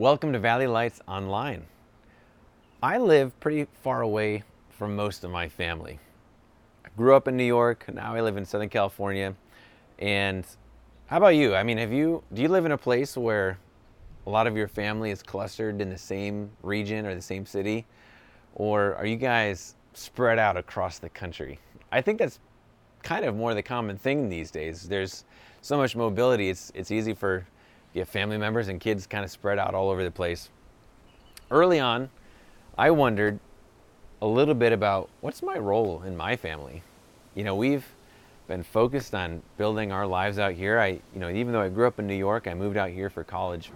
Welcome to Valley Lights Online. I live pretty far away from most of my family. I grew up in New York, now I live in Southern California. And how about you? I mean, have you do you live in a place where a lot of your family is clustered in the same region or the same city? Or are you guys spread out across the country? I think that's kind of more the common thing these days. There's so much mobility, it's it's easy for you have family members and kids kind of spread out all over the place. Early on, I wondered a little bit about what's my role in my family. You know, we've been focused on building our lives out here. I, you know, even though I grew up in New York, I moved out here for college.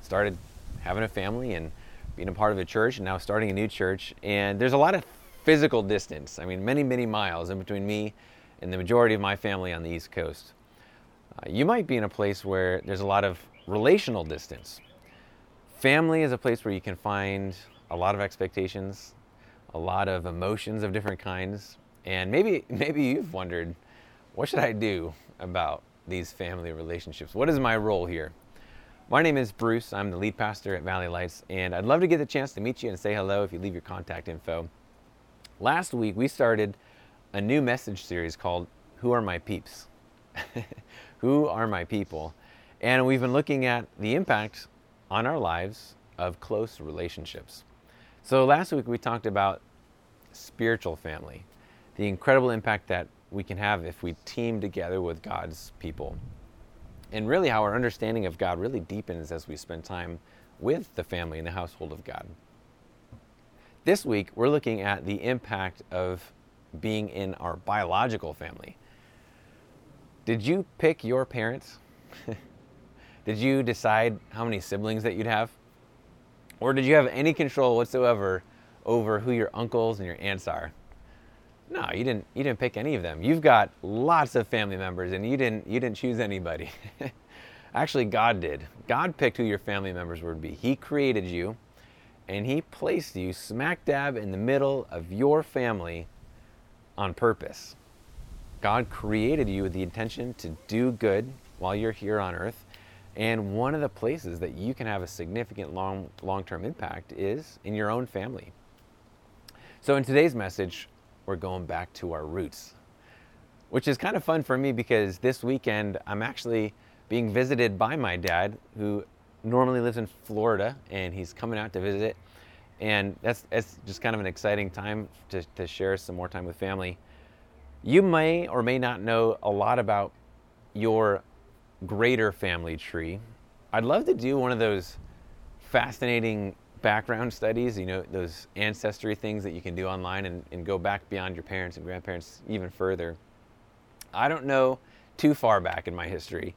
Started having a family and being a part of a church and now starting a new church. And there's a lot of physical distance. I mean, many, many miles in between me and the majority of my family on the East Coast. Uh, you might be in a place where there's a lot of relational distance. Family is a place where you can find a lot of expectations, a lot of emotions of different kinds, and maybe maybe you've wondered, what should I do about these family relationships? What is my role here? My name is Bruce. I'm the lead pastor at Valley Lights, and I'd love to get the chance to meet you and say hello if you leave your contact info. Last week we started a new message series called Who Are My Peeps? Who are my people? And we've been looking at the impact on our lives of close relationships. So last week we talked about spiritual family, the incredible impact that we can have if we team together with God's people. And really, how our understanding of God really deepens as we spend time with the family and the household of God. This week, we're looking at the impact of being in our biological family. Did you pick your parents? did you decide how many siblings that you'd have? Or did you have any control whatsoever over who your uncles and your aunts are? No, you didn't you didn't pick any of them. You've got lots of family members and you didn't you didn't choose anybody. Actually, God did. God picked who your family members would be. He created you and he placed you smack dab in the middle of your family on purpose. God created you with the intention to do good while you're here on earth. And one of the places that you can have a significant long long-term impact is in your own family. So in today's message, we're going back to our roots, which is kind of fun for me because this weekend I'm actually being visited by my dad who normally lives in Florida and he's coming out to visit. And that's, that's just kind of an exciting time to, to share some more time with family. You may or may not know a lot about your greater family tree. I'd love to do one of those fascinating background studies, you know, those ancestry things that you can do online and, and go back beyond your parents and grandparents even further. I don't know too far back in my history,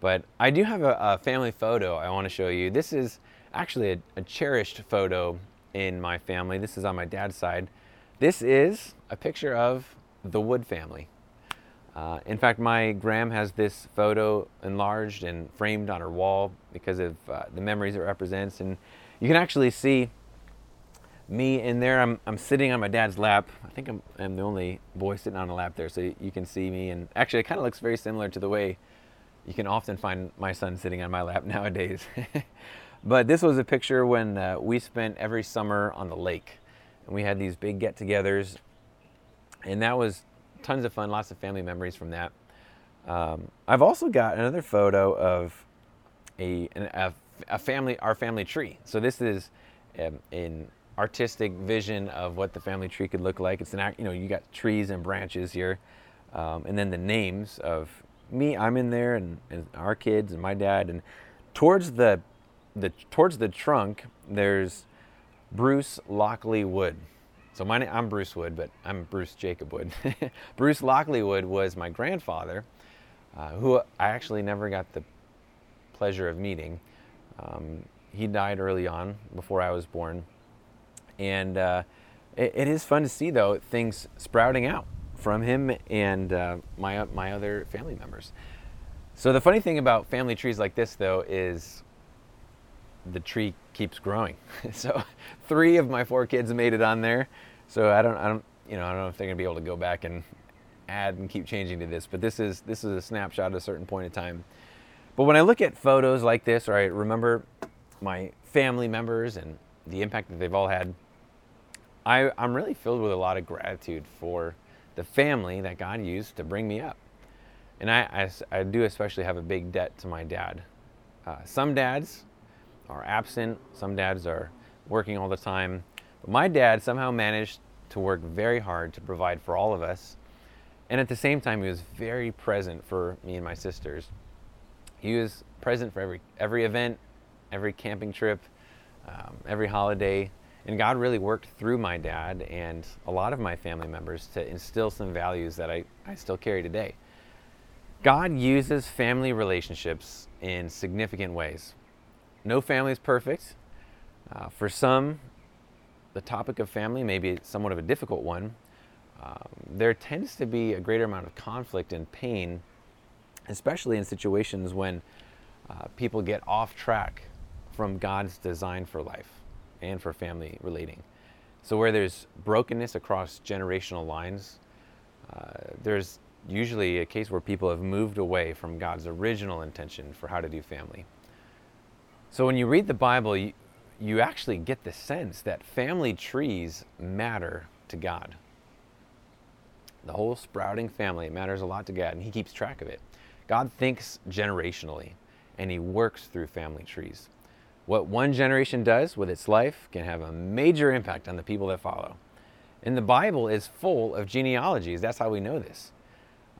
but I do have a, a family photo I want to show you. This is actually a, a cherished photo in my family. This is on my dad's side. This is a picture of the Wood family. Uh, in fact, my Gram has this photo enlarged and framed on her wall because of uh, the memories it represents. And you can actually see me in there. I'm, I'm sitting on my dad's lap. I think I'm, I'm the only boy sitting on a lap there, so you can see me. And actually, it kind of looks very similar to the way you can often find my son sitting on my lap nowadays. but this was a picture when uh, we spent every summer on the lake. And we had these big get togethers and that was tons of fun, lots of family memories from that. Um, I've also got another photo of a, a, a, family, our family tree. So this is um, an artistic vision of what the family tree could look like. It's an, you know, you got trees and branches here, um, and then the names of me. I'm in there, and, and our kids, and my dad, and towards the, the towards the trunk, there's Bruce Lockley Wood. So my I'm Bruce Wood, but I'm Bruce Jacob Wood. Bruce Lockley Wood was my grandfather, uh, who I actually never got the pleasure of meeting. Um, he died early on, before I was born, and uh, it, it is fun to see though things sprouting out from him and uh, my my other family members. So the funny thing about family trees like this though is the tree keeps growing. so three of my four kids made it on there. So I don't, I don't, you know, I don't know if they're gonna be able to go back and add and keep changing to this. But this is this is a snapshot at a certain point in time. But when I look at photos like this, or I remember my family members and the impact that they've all had, I, I'm really filled with a lot of gratitude for the family that God used to bring me up. And I, I, I do especially have a big debt to my dad. Uh, some dads are absent, some dads are working all the time. But my dad somehow managed to work very hard to provide for all of us. And at the same time, he was very present for me and my sisters. He was present for every, every event, every camping trip, um, every holiday. And God really worked through my dad and a lot of my family members to instill some values that I, I still carry today. God uses family relationships in significant ways. No family is perfect. Uh, for some, the topic of family may be somewhat of a difficult one. Um, there tends to be a greater amount of conflict and pain, especially in situations when uh, people get off track from God's design for life and for family relating. So, where there's brokenness across generational lines, uh, there's usually a case where people have moved away from God's original intention for how to do family. So, when you read the Bible, you, you actually get the sense that family trees matter to God. The whole sprouting family matters a lot to God, and He keeps track of it. God thinks generationally, and He works through family trees. What one generation does with its life can have a major impact on the people that follow. And the Bible is full of genealogies. That's how we know this.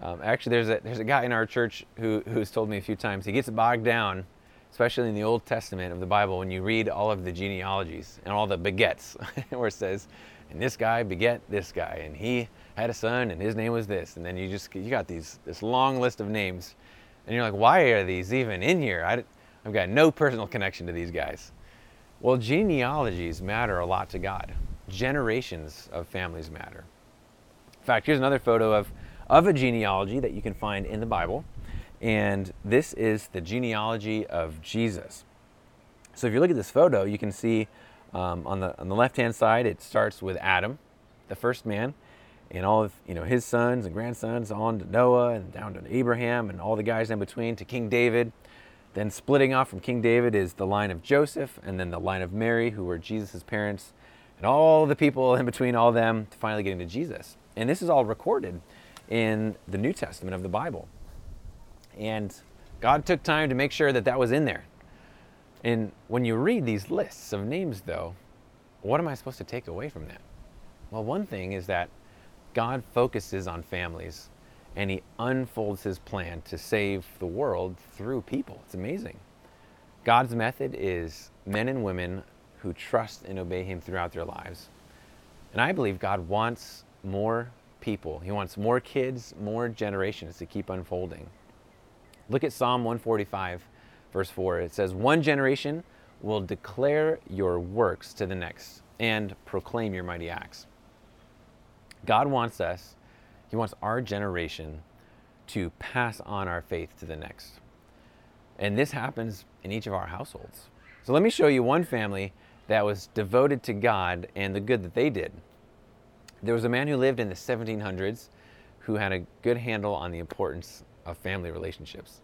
Um, actually, there's a, there's a guy in our church who, who's told me a few times he gets bogged down, especially in the Old Testament of the Bible, when you read all of the genealogies and all the begets, where it says, and this guy beget this guy, and he had a son, and his name was this. And then you just, you got these, this long list of names. And you're like, why are these even in here? I, I've got no personal connection to these guys. Well, genealogies matter a lot to God. Generations of families matter. In fact, here's another photo of, of a genealogy that you can find in the Bible. And this is the genealogy of Jesus. So if you look at this photo, you can see um, on the, on the left hand side, it starts with Adam, the first man, and all of you know, his sons and grandsons on to Noah and down to Abraham and all the guys in between to King David then splitting off from King David is the line of Joseph, and then the line of Mary, who were Jesus' parents, and all the people in between all them to finally getting to Jesus. And this is all recorded in the New Testament of the Bible. And God took time to make sure that that was in there. And when you read these lists of names, though, what am I supposed to take away from that? Well, one thing is that God focuses on families and he unfolds his plan to save the world through people. It's amazing. God's method is men and women who trust and obey him throughout their lives. And I believe God wants more people. He wants more kids, more generations to keep unfolding. Look at Psalm 145, verse 4. It says, One generation will declare your works to the next and proclaim your mighty acts. God wants us he wants our generation to pass on our faith to the next. And this happens in each of our households. So let me show you one family that was devoted to God and the good that they did. There was a man who lived in the 1700s who had a good handle on the importance of family relationships.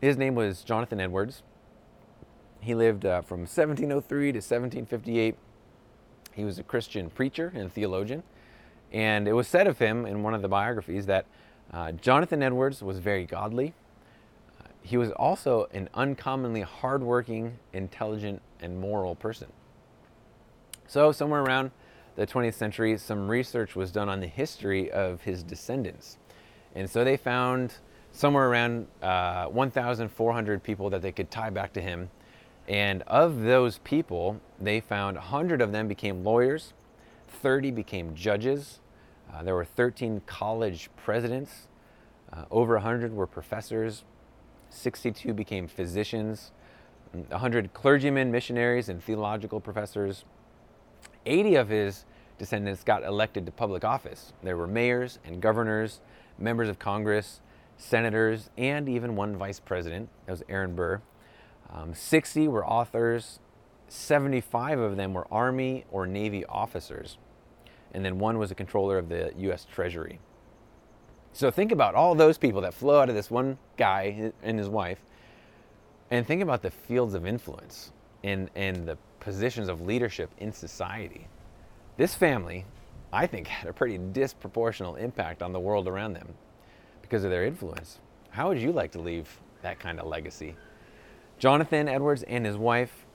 His name was Jonathan Edwards. He lived uh, from 1703 to 1758. He was a Christian preacher and theologian. And it was said of him in one of the biographies that uh, Jonathan Edwards was very godly. Uh, he was also an uncommonly hardworking, intelligent, and moral person. So, somewhere around the 20th century, some research was done on the history of his descendants. And so they found somewhere around uh, 1,400 people that they could tie back to him. And of those people, they found 100 of them became lawyers, 30 became judges, uh, there were 13 college presidents, uh, over 100 were professors, 62 became physicians, 100 clergymen, missionaries, and theological professors. 80 of his descendants got elected to public office. There were mayors and governors, members of Congress, senators, and even one vice president. That was Aaron Burr. Um, 60 were authors. 75 of them were Army or Navy officers and then one was a controller of the US Treasury. So think about all those people that flow out of this one guy and his wife. And think about the fields of influence and, and the positions of leadership in society. This family, I think, had a pretty disproportional impact on the world around them because of their influence. How would you like to leave that kind of legacy? Jonathan Edwards and his wife,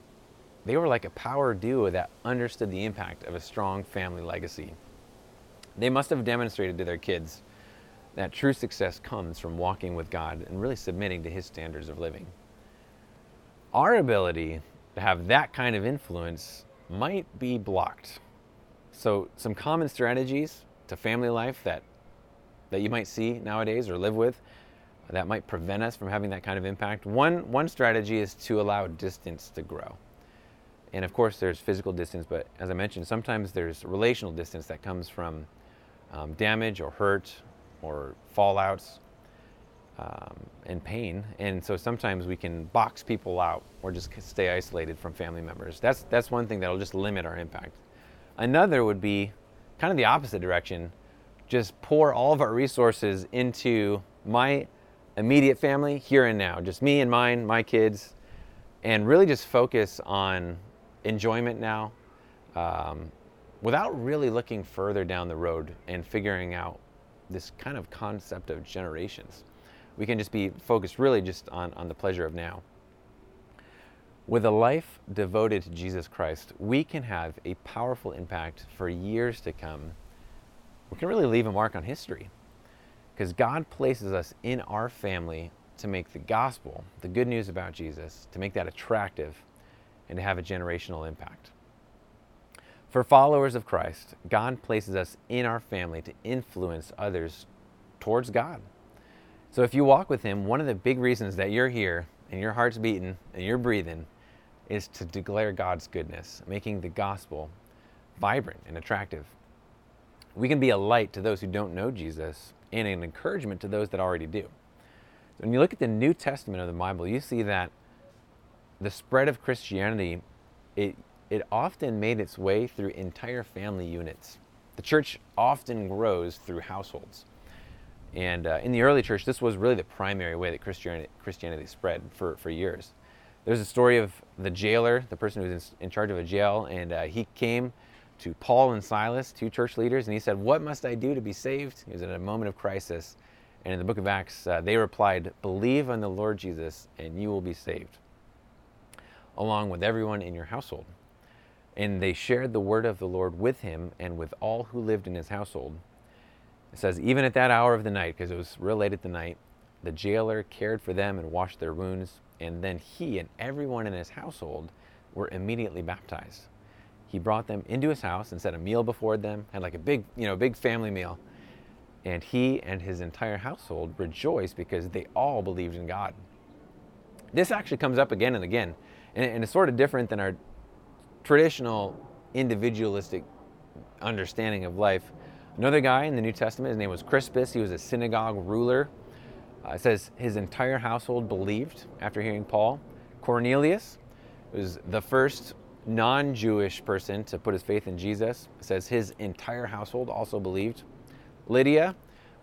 they were like a power duo that understood the impact of a strong family legacy. They must have demonstrated to their kids that true success comes from walking with God and really submitting to His standards of living. Our ability to have that kind of influence might be blocked. So, some common strategies to family life that, that you might see nowadays or live with that might prevent us from having that kind of impact. One, one strategy is to allow distance to grow. And of course, there's physical distance, but as I mentioned, sometimes there's relational distance that comes from um, damage or hurt or fallouts um, and pain. And so sometimes we can box people out or just stay isolated from family members. That's, that's one thing that'll just limit our impact. Another would be kind of the opposite direction just pour all of our resources into my immediate family here and now, just me and mine, my kids, and really just focus on enjoyment now um, without really looking further down the road and figuring out this kind of concept of generations. We can just be focused really just on, on the pleasure of now. With a life devoted to Jesus Christ, we can have a powerful impact for years to come. We can really leave a mark on history because God places us in our family to make the gospel, the good news about Jesus, to make that attractive and to have a generational impact. For followers of Christ, God places us in our family to influence others towards God. So if you walk with Him, one of the big reasons that you're here and your heart's beating and you're breathing is to declare God's goodness, making the gospel vibrant and attractive. We can be a light to those who don't know Jesus and an encouragement to those that already do. When you look at the New Testament of the Bible, you see that the spread of Christianity, it it often made its way through entire family units. The church often grows through households. And uh, in the early church, this was really the primary way that Christianity, Christianity spread for, for years. There's a story of the jailer, the person who was in, in charge of a jail, and uh, he came to Paul and Silas, two church leaders, and he said, What must I do to be saved? He was in a moment of crisis. And in the book of Acts, uh, they replied, Believe on the Lord Jesus, and you will be saved, along with everyone in your household. And they shared the word of the Lord with him and with all who lived in his household. It says, even at that hour of the night, because it was real late at the night, the jailer cared for them and washed their wounds, and then he and everyone in his household were immediately baptized. He brought them into his house and set a meal before them, had like a big, you know, big family meal. And he and his entire household rejoiced because they all believed in God. This actually comes up again and again, and it's sort of different than our traditional individualistic understanding of life. Another guy in the New Testament, his name was Crispus. He was a synagogue ruler. Uh, it says his entire household believed after hearing Paul. Cornelius was the first non Jewish person to put his faith in Jesus. It says his entire household also believed. Lydia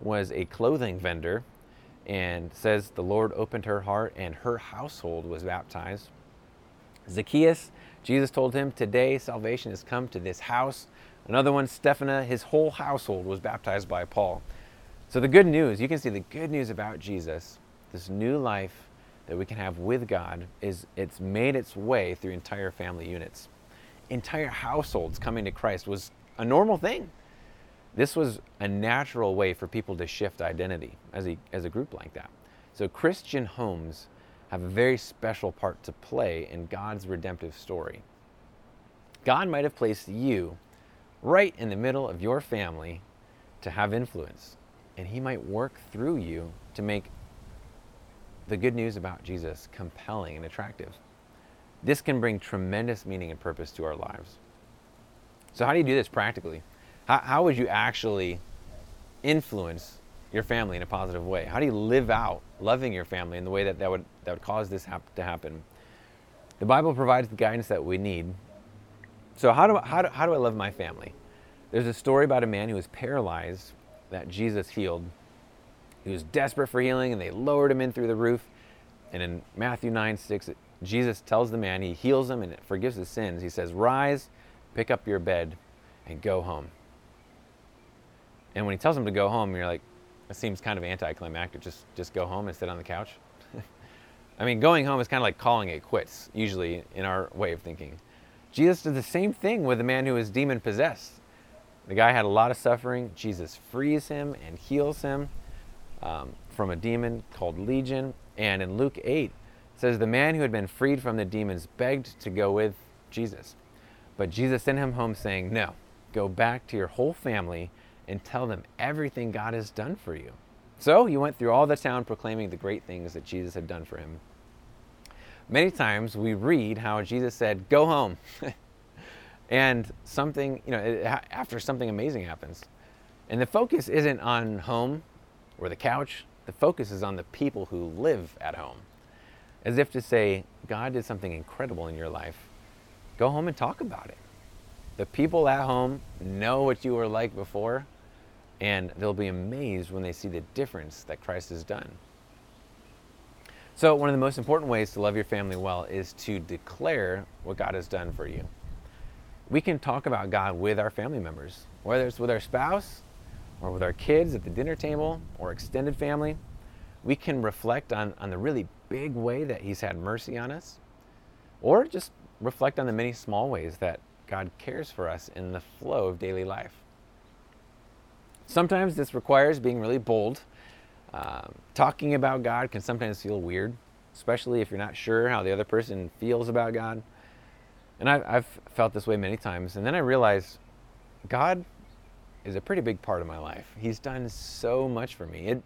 was a clothing vendor and says the Lord opened her heart and her household was baptized. Zacchaeus Jesus told him, Today salvation has come to this house. Another one, Stephana, his whole household was baptized by Paul. So the good news, you can see the good news about Jesus, this new life that we can have with God, is it's made its way through entire family units. Entire households coming to Christ was a normal thing. This was a natural way for people to shift identity as a, as a group like that. So Christian homes have a very special part to play in God's redemptive story. God might have placed you right in the middle of your family to have influence, and He might work through you to make the good news about Jesus compelling and attractive. This can bring tremendous meaning and purpose to our lives. So, how do you do this practically? How, how would you actually influence your family in a positive way? How do you live out loving your family in the way that that would, that would cause this hap- to happen? The Bible provides the guidance that we need. So, how do, how, do, how do I love my family? There's a story about a man who was paralyzed that Jesus healed. He was desperate for healing, and they lowered him in through the roof. And in Matthew 9 6, Jesus tells the man, he heals him and forgives his sins. He says, Rise, pick up your bed, and go home. And when he tells him to go home, you're like, it seems kind of anticlimactic. Just, just go home and sit on the couch. I mean, going home is kind of like calling it quits, usually in our way of thinking. Jesus did the same thing with the man who was demon possessed. The guy had a lot of suffering. Jesus frees him and heals him um, from a demon called Legion. And in Luke 8, says the man who had been freed from the demons begged to go with Jesus. But Jesus sent him home saying, No, go back to your whole family and tell them everything God has done for you. So he went through all the town proclaiming the great things that Jesus had done for him. Many times we read how Jesus said, Go home. and something, you know, after something amazing happens. And the focus isn't on home or the couch, the focus is on the people who live at home. As if to say, God did something incredible in your life. Go home and talk about it. The people at home know what you were like before, and they'll be amazed when they see the difference that Christ has done. So, one of the most important ways to love your family well is to declare what God has done for you. We can talk about God with our family members, whether it's with our spouse or with our kids at the dinner table or extended family. We can reflect on, on the really big way that He's had mercy on us, or just reflect on the many small ways that God cares for us in the flow of daily life. Sometimes this requires being really bold. Um, talking about God can sometimes feel weird, especially if you're not sure how the other person feels about God. And I've, I've felt this way many times. And then I realized God is a pretty big part of my life. He's done so much for me. It,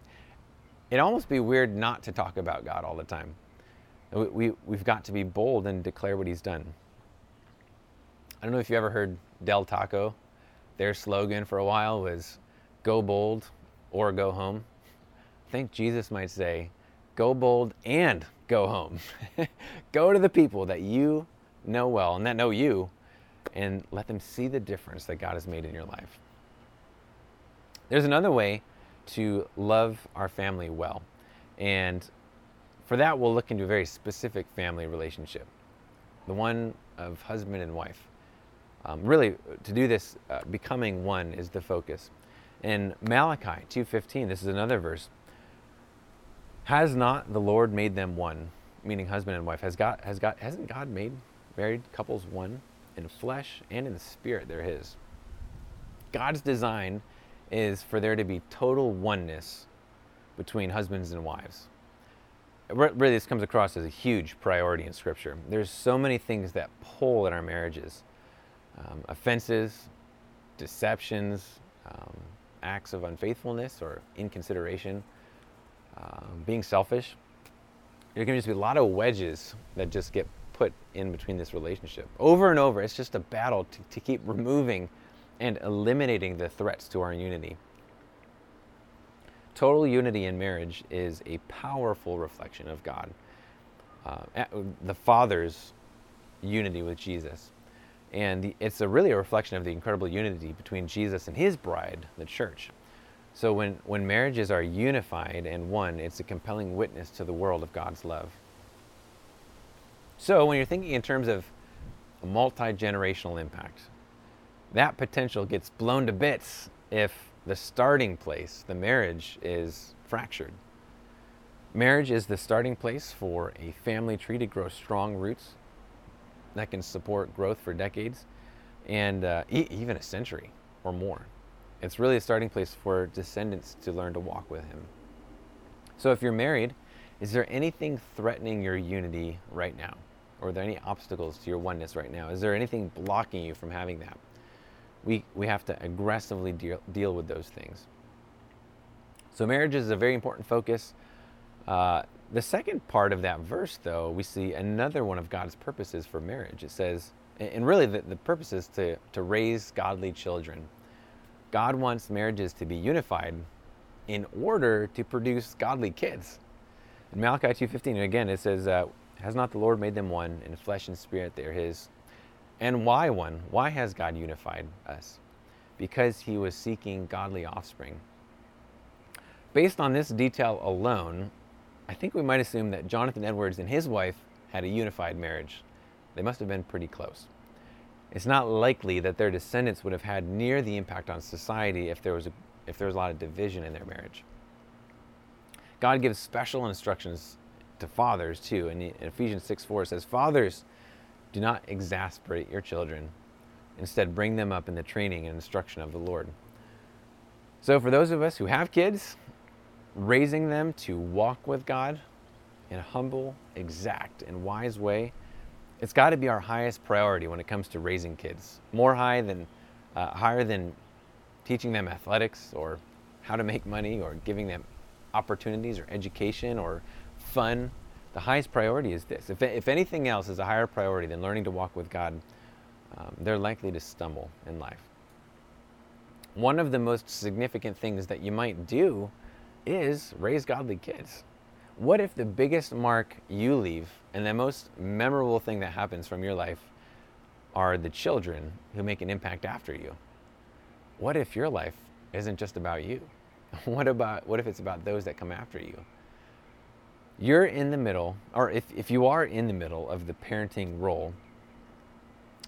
it'd almost be weird not to talk about God all the time. We, we, we've got to be bold and declare what He's done. I don't know if you ever heard Del Taco. Their slogan for a while was go bold or go home. I think Jesus might say, go bold and go home. go to the people that you know well and that know you and let them see the difference that God has made in your life. There's another way to love our family well. And for that, we'll look into a very specific family relationship the one of husband and wife. Um, really, to do this, uh, becoming one is the focus. In Malachi 2:15, this is another verse. Has not the Lord made them one, meaning husband and wife? Has God has God hasn't God made married couples one in flesh and in spirit? They're His. God's design is for there to be total oneness between husbands and wives. Really, this comes across as a huge priority in Scripture. There's so many things that pull in our marriages um, offenses, deceptions, um, acts of unfaithfulness or inconsideration, uh, being selfish. There can just be a lot of wedges that just get put in between this relationship. Over and over, it's just a battle to, to keep removing and eliminating the threats to our unity. Total unity in marriage is a powerful reflection of God. Uh, the Father's unity with Jesus. And it's a really a reflection of the incredible unity between Jesus and his bride, the church. So when, when marriages are unified and one, it's a compelling witness to the world of God's love. So when you're thinking in terms of a multi generational impact, that potential gets blown to bits if the starting place, the marriage, is fractured. Marriage is the starting place for a family tree to grow strong roots that can support growth for decades and uh, e- even a century or more. It's really a starting place for descendants to learn to walk with Him. So, if you're married, is there anything threatening your unity right now? Or are there any obstacles to your oneness right now? Is there anything blocking you from having that? We, we have to aggressively deal, deal with those things. So, marriage is a very important focus. Uh, the second part of that verse, though, we see another one of God's purposes for marriage. It says, and really the, the purpose is to, to raise godly children. God wants marriages to be unified in order to produce godly kids. In Malachi 2.15, again, it says, uh, Has not the Lord made them one in flesh and spirit? They are His. And why one? Why has God unified us? Because He was seeking godly offspring. Based on this detail alone, I think we might assume that Jonathan Edwards and his wife had a unified marriage. They must have been pretty close. It's not likely that their descendants would have had near the impact on society if there was a, if there was a lot of division in their marriage. God gives special instructions to fathers too. In Ephesians 6 4 says, Fathers, do not exasperate your children. Instead, bring them up in the training and instruction of the Lord. So, for those of us who have kids, raising them to walk with God in a humble, exact, and wise way, it's got to be our highest priority when it comes to raising kids. More high than, uh, higher than teaching them athletics or how to make money or giving them opportunities or education or fun. The highest priority is this. If, if anything else is a higher priority than learning to walk with God, um, they're likely to stumble in life. One of the most significant things that you might do is raise godly kids. What if the biggest mark you leave and the most memorable thing that happens from your life are the children who make an impact after you? What if your life isn't just about you? What about what if it's about those that come after you? You're in the middle, or if, if you are in the middle of the parenting role,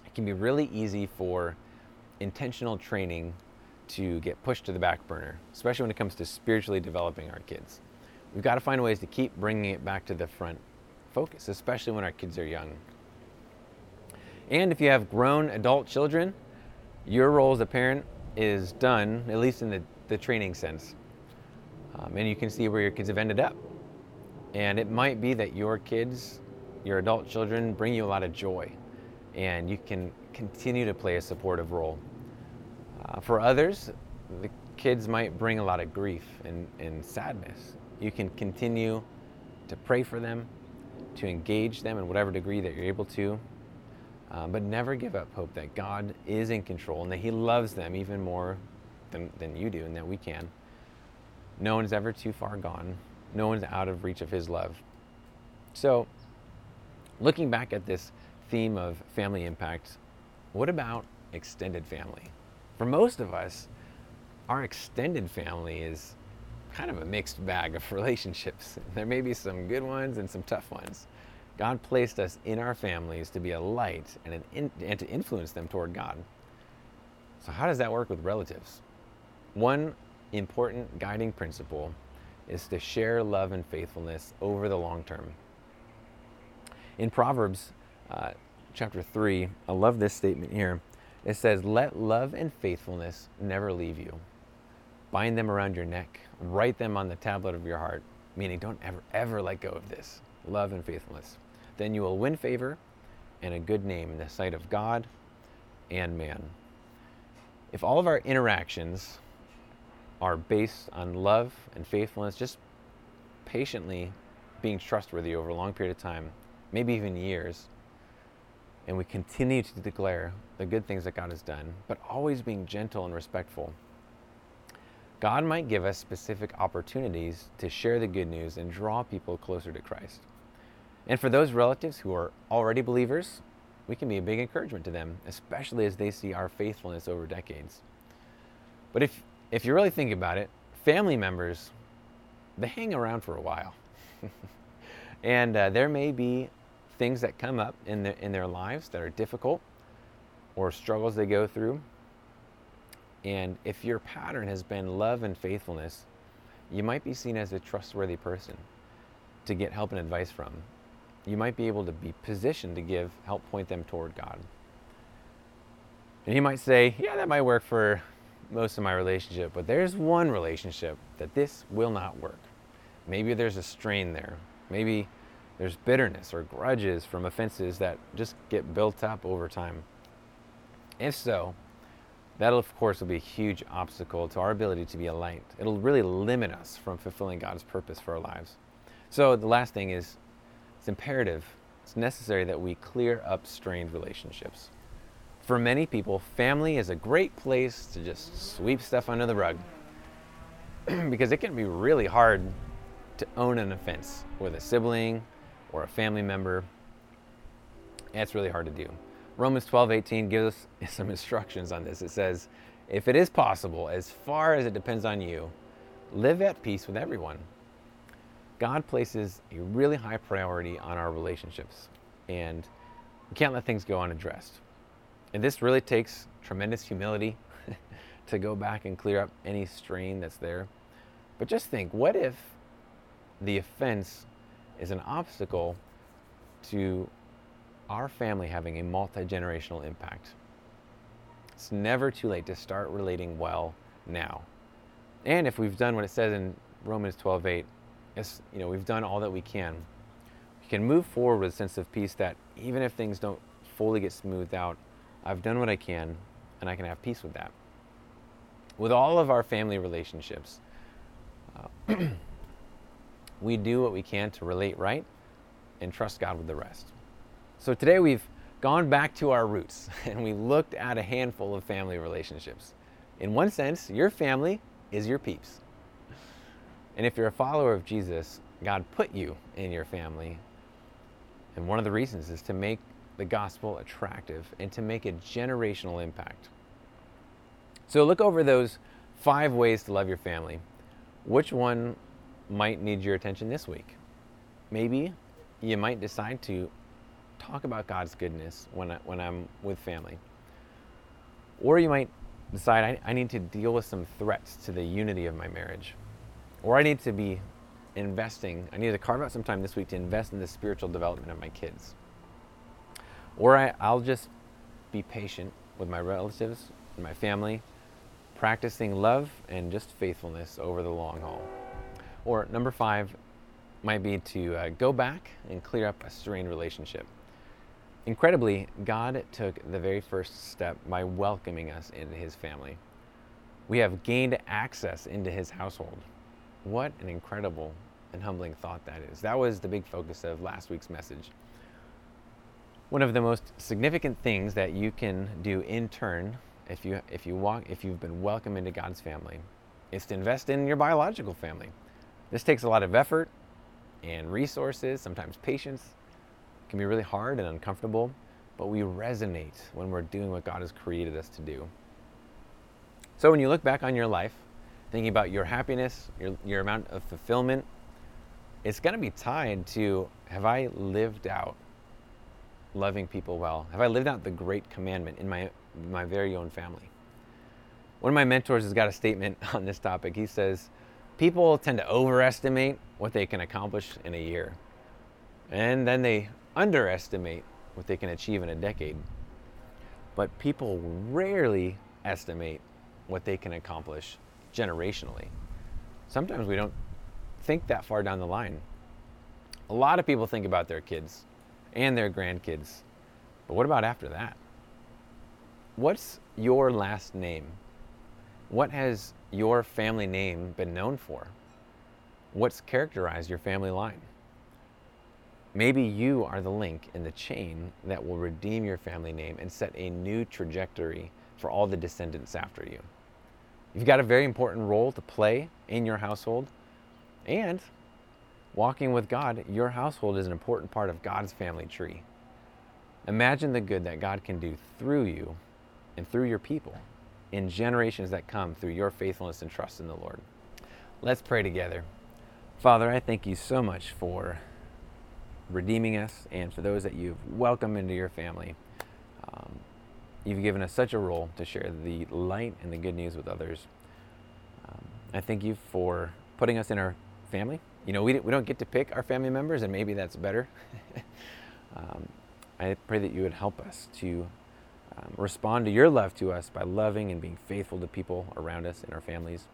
it can be really easy for intentional training to get pushed to the back burner, especially when it comes to spiritually developing our kids. We've got to find ways to keep bringing it back to the front focus, especially when our kids are young. And if you have grown adult children, your role as a parent is done, at least in the, the training sense. Um, and you can see where your kids have ended up. And it might be that your kids, your adult children, bring you a lot of joy, and you can continue to play a supportive role. Uh, for others, the kids might bring a lot of grief and, and sadness. You can continue to pray for them, to engage them in whatever degree that you're able to, uh, but never give up hope that God is in control and that He loves them even more than, than you do and that we can. No one's ever too far gone, no one's out of reach of His love. So, looking back at this theme of family impact, what about extended family? For most of us, our extended family is kind of a mixed bag of relationships. There may be some good ones and some tough ones. God placed us in our families to be a light and, in, and to influence them toward God. So, how does that work with relatives? One important guiding principle is to share love and faithfulness over the long term. In Proverbs uh, chapter 3, I love this statement here. It says, Let love and faithfulness never leave you. Bind them around your neck, write them on the tablet of your heart, meaning don't ever, ever let go of this love and faithfulness. Then you will win favor and a good name in the sight of God and man. If all of our interactions are based on love and faithfulness, just patiently being trustworthy over a long period of time, maybe even years, and we continue to declare the good things that God has done, but always being gentle and respectful, God might give us specific opportunities to share the good news and draw people closer to Christ. And for those relatives who are already believers, we can be a big encouragement to them, especially as they see our faithfulness over decades. But if, if you really think about it, family members, they hang around for a while. and uh, there may be things that come up in, the, in their lives that are difficult or struggles they go through and if your pattern has been love and faithfulness, you might be seen as a trustworthy person to get help and advice from. You might be able to be positioned to give help point them toward God. And you might say, yeah, that might work for most of my relationship, but there's one relationship that this will not work. Maybe there's a strain there. Maybe there's bitterness or grudges from offenses that just get built up over time. If so, that, of course, will be a huge obstacle to our ability to be a light. It'll really limit us from fulfilling God's purpose for our lives. So, the last thing is it's imperative, it's necessary that we clear up strained relationships. For many people, family is a great place to just sweep stuff under the rug because it can be really hard to own an offense with a sibling or a family member. It's really hard to do. Romans 12, 18 gives us some instructions on this. It says, If it is possible, as far as it depends on you, live at peace with everyone. God places a really high priority on our relationships, and we can't let things go unaddressed. And this really takes tremendous humility to go back and clear up any strain that's there. But just think what if the offense is an obstacle to our family having a multi generational impact? It's never too late to start relating well now. And if we've done what it says in Romans 12:8, it's, you know, we've done all that we can. We can move forward with a sense of peace that even if things don't fully get smoothed out, I've done what I can and I can have peace with that. With all of our family relationships, uh, we do what we can to relate right and trust God with the rest. So today we've gone back to our roots and we looked at a handful of family relationships. In one sense, your family is your peeps. And if you're a follower of Jesus, God put you in your family. And one of the reasons is to make the gospel attractive and to make a generational impact. So look over those five ways to love your family. Which one might need your attention this week? Maybe you might decide to talk about God's goodness when, I, when I'm with family. Or you might decide I, I need to deal with some threats to the unity of my marriage. Or I need to be investing, I need to carve out some time this week to invest in the spiritual development of my kids. Or I, I'll just be patient with my relatives and my family, practicing love and just faithfulness over the long haul. Or number five might be to uh, go back and clear up a strained relationship. Incredibly, God took the very first step by welcoming us into his family. We have gained access into his household. What an incredible and humbling thought that is. That was the big focus of last week's message. One of the most significant things that you can do in turn if you if you walk if you've been welcomed into God's family is to invest in your biological family. This takes a lot of effort and resources, sometimes patience, can be really hard and uncomfortable, but we resonate when we're doing what God has created us to do. So when you look back on your life, thinking about your happiness, your, your amount of fulfillment, it's going to be tied to have I lived out loving people well? Have I lived out the great commandment in my, my very own family? One of my mentors has got a statement on this topic. He says, People tend to overestimate what they can accomplish in a year. And then they underestimate what they can achieve in a decade. But people rarely estimate what they can accomplish generationally. Sometimes we don't think that far down the line. A lot of people think about their kids and their grandkids. But what about after that? What's your last name? What has your family name been known for? What's characterized your family line? Maybe you are the link in the chain that will redeem your family name and set a new trajectory for all the descendants after you. You've got a very important role to play in your household. And walking with God, your household is an important part of God's family tree. Imagine the good that God can do through you and through your people in generations that come through your faithfulness and trust in the Lord. Let's pray together. Father, I thank you so much for redeeming us and for those that you've welcomed into your family. Um, you've given us such a role to share the light and the good news with others. Um, I thank you for putting us in our family. You know, we, we don't get to pick our family members, and maybe that's better. um, I pray that you would help us to um, respond to your love to us by loving and being faithful to people around us and our families.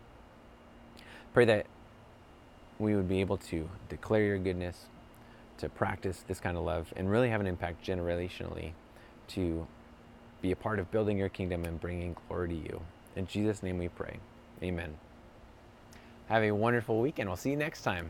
Pray that we would be able to declare your goodness, to practice this kind of love and really have an impact generationally to be a part of building your kingdom and bringing glory to you. In Jesus' name we pray. Amen. Have a wonderful weekend. we'll see you next time.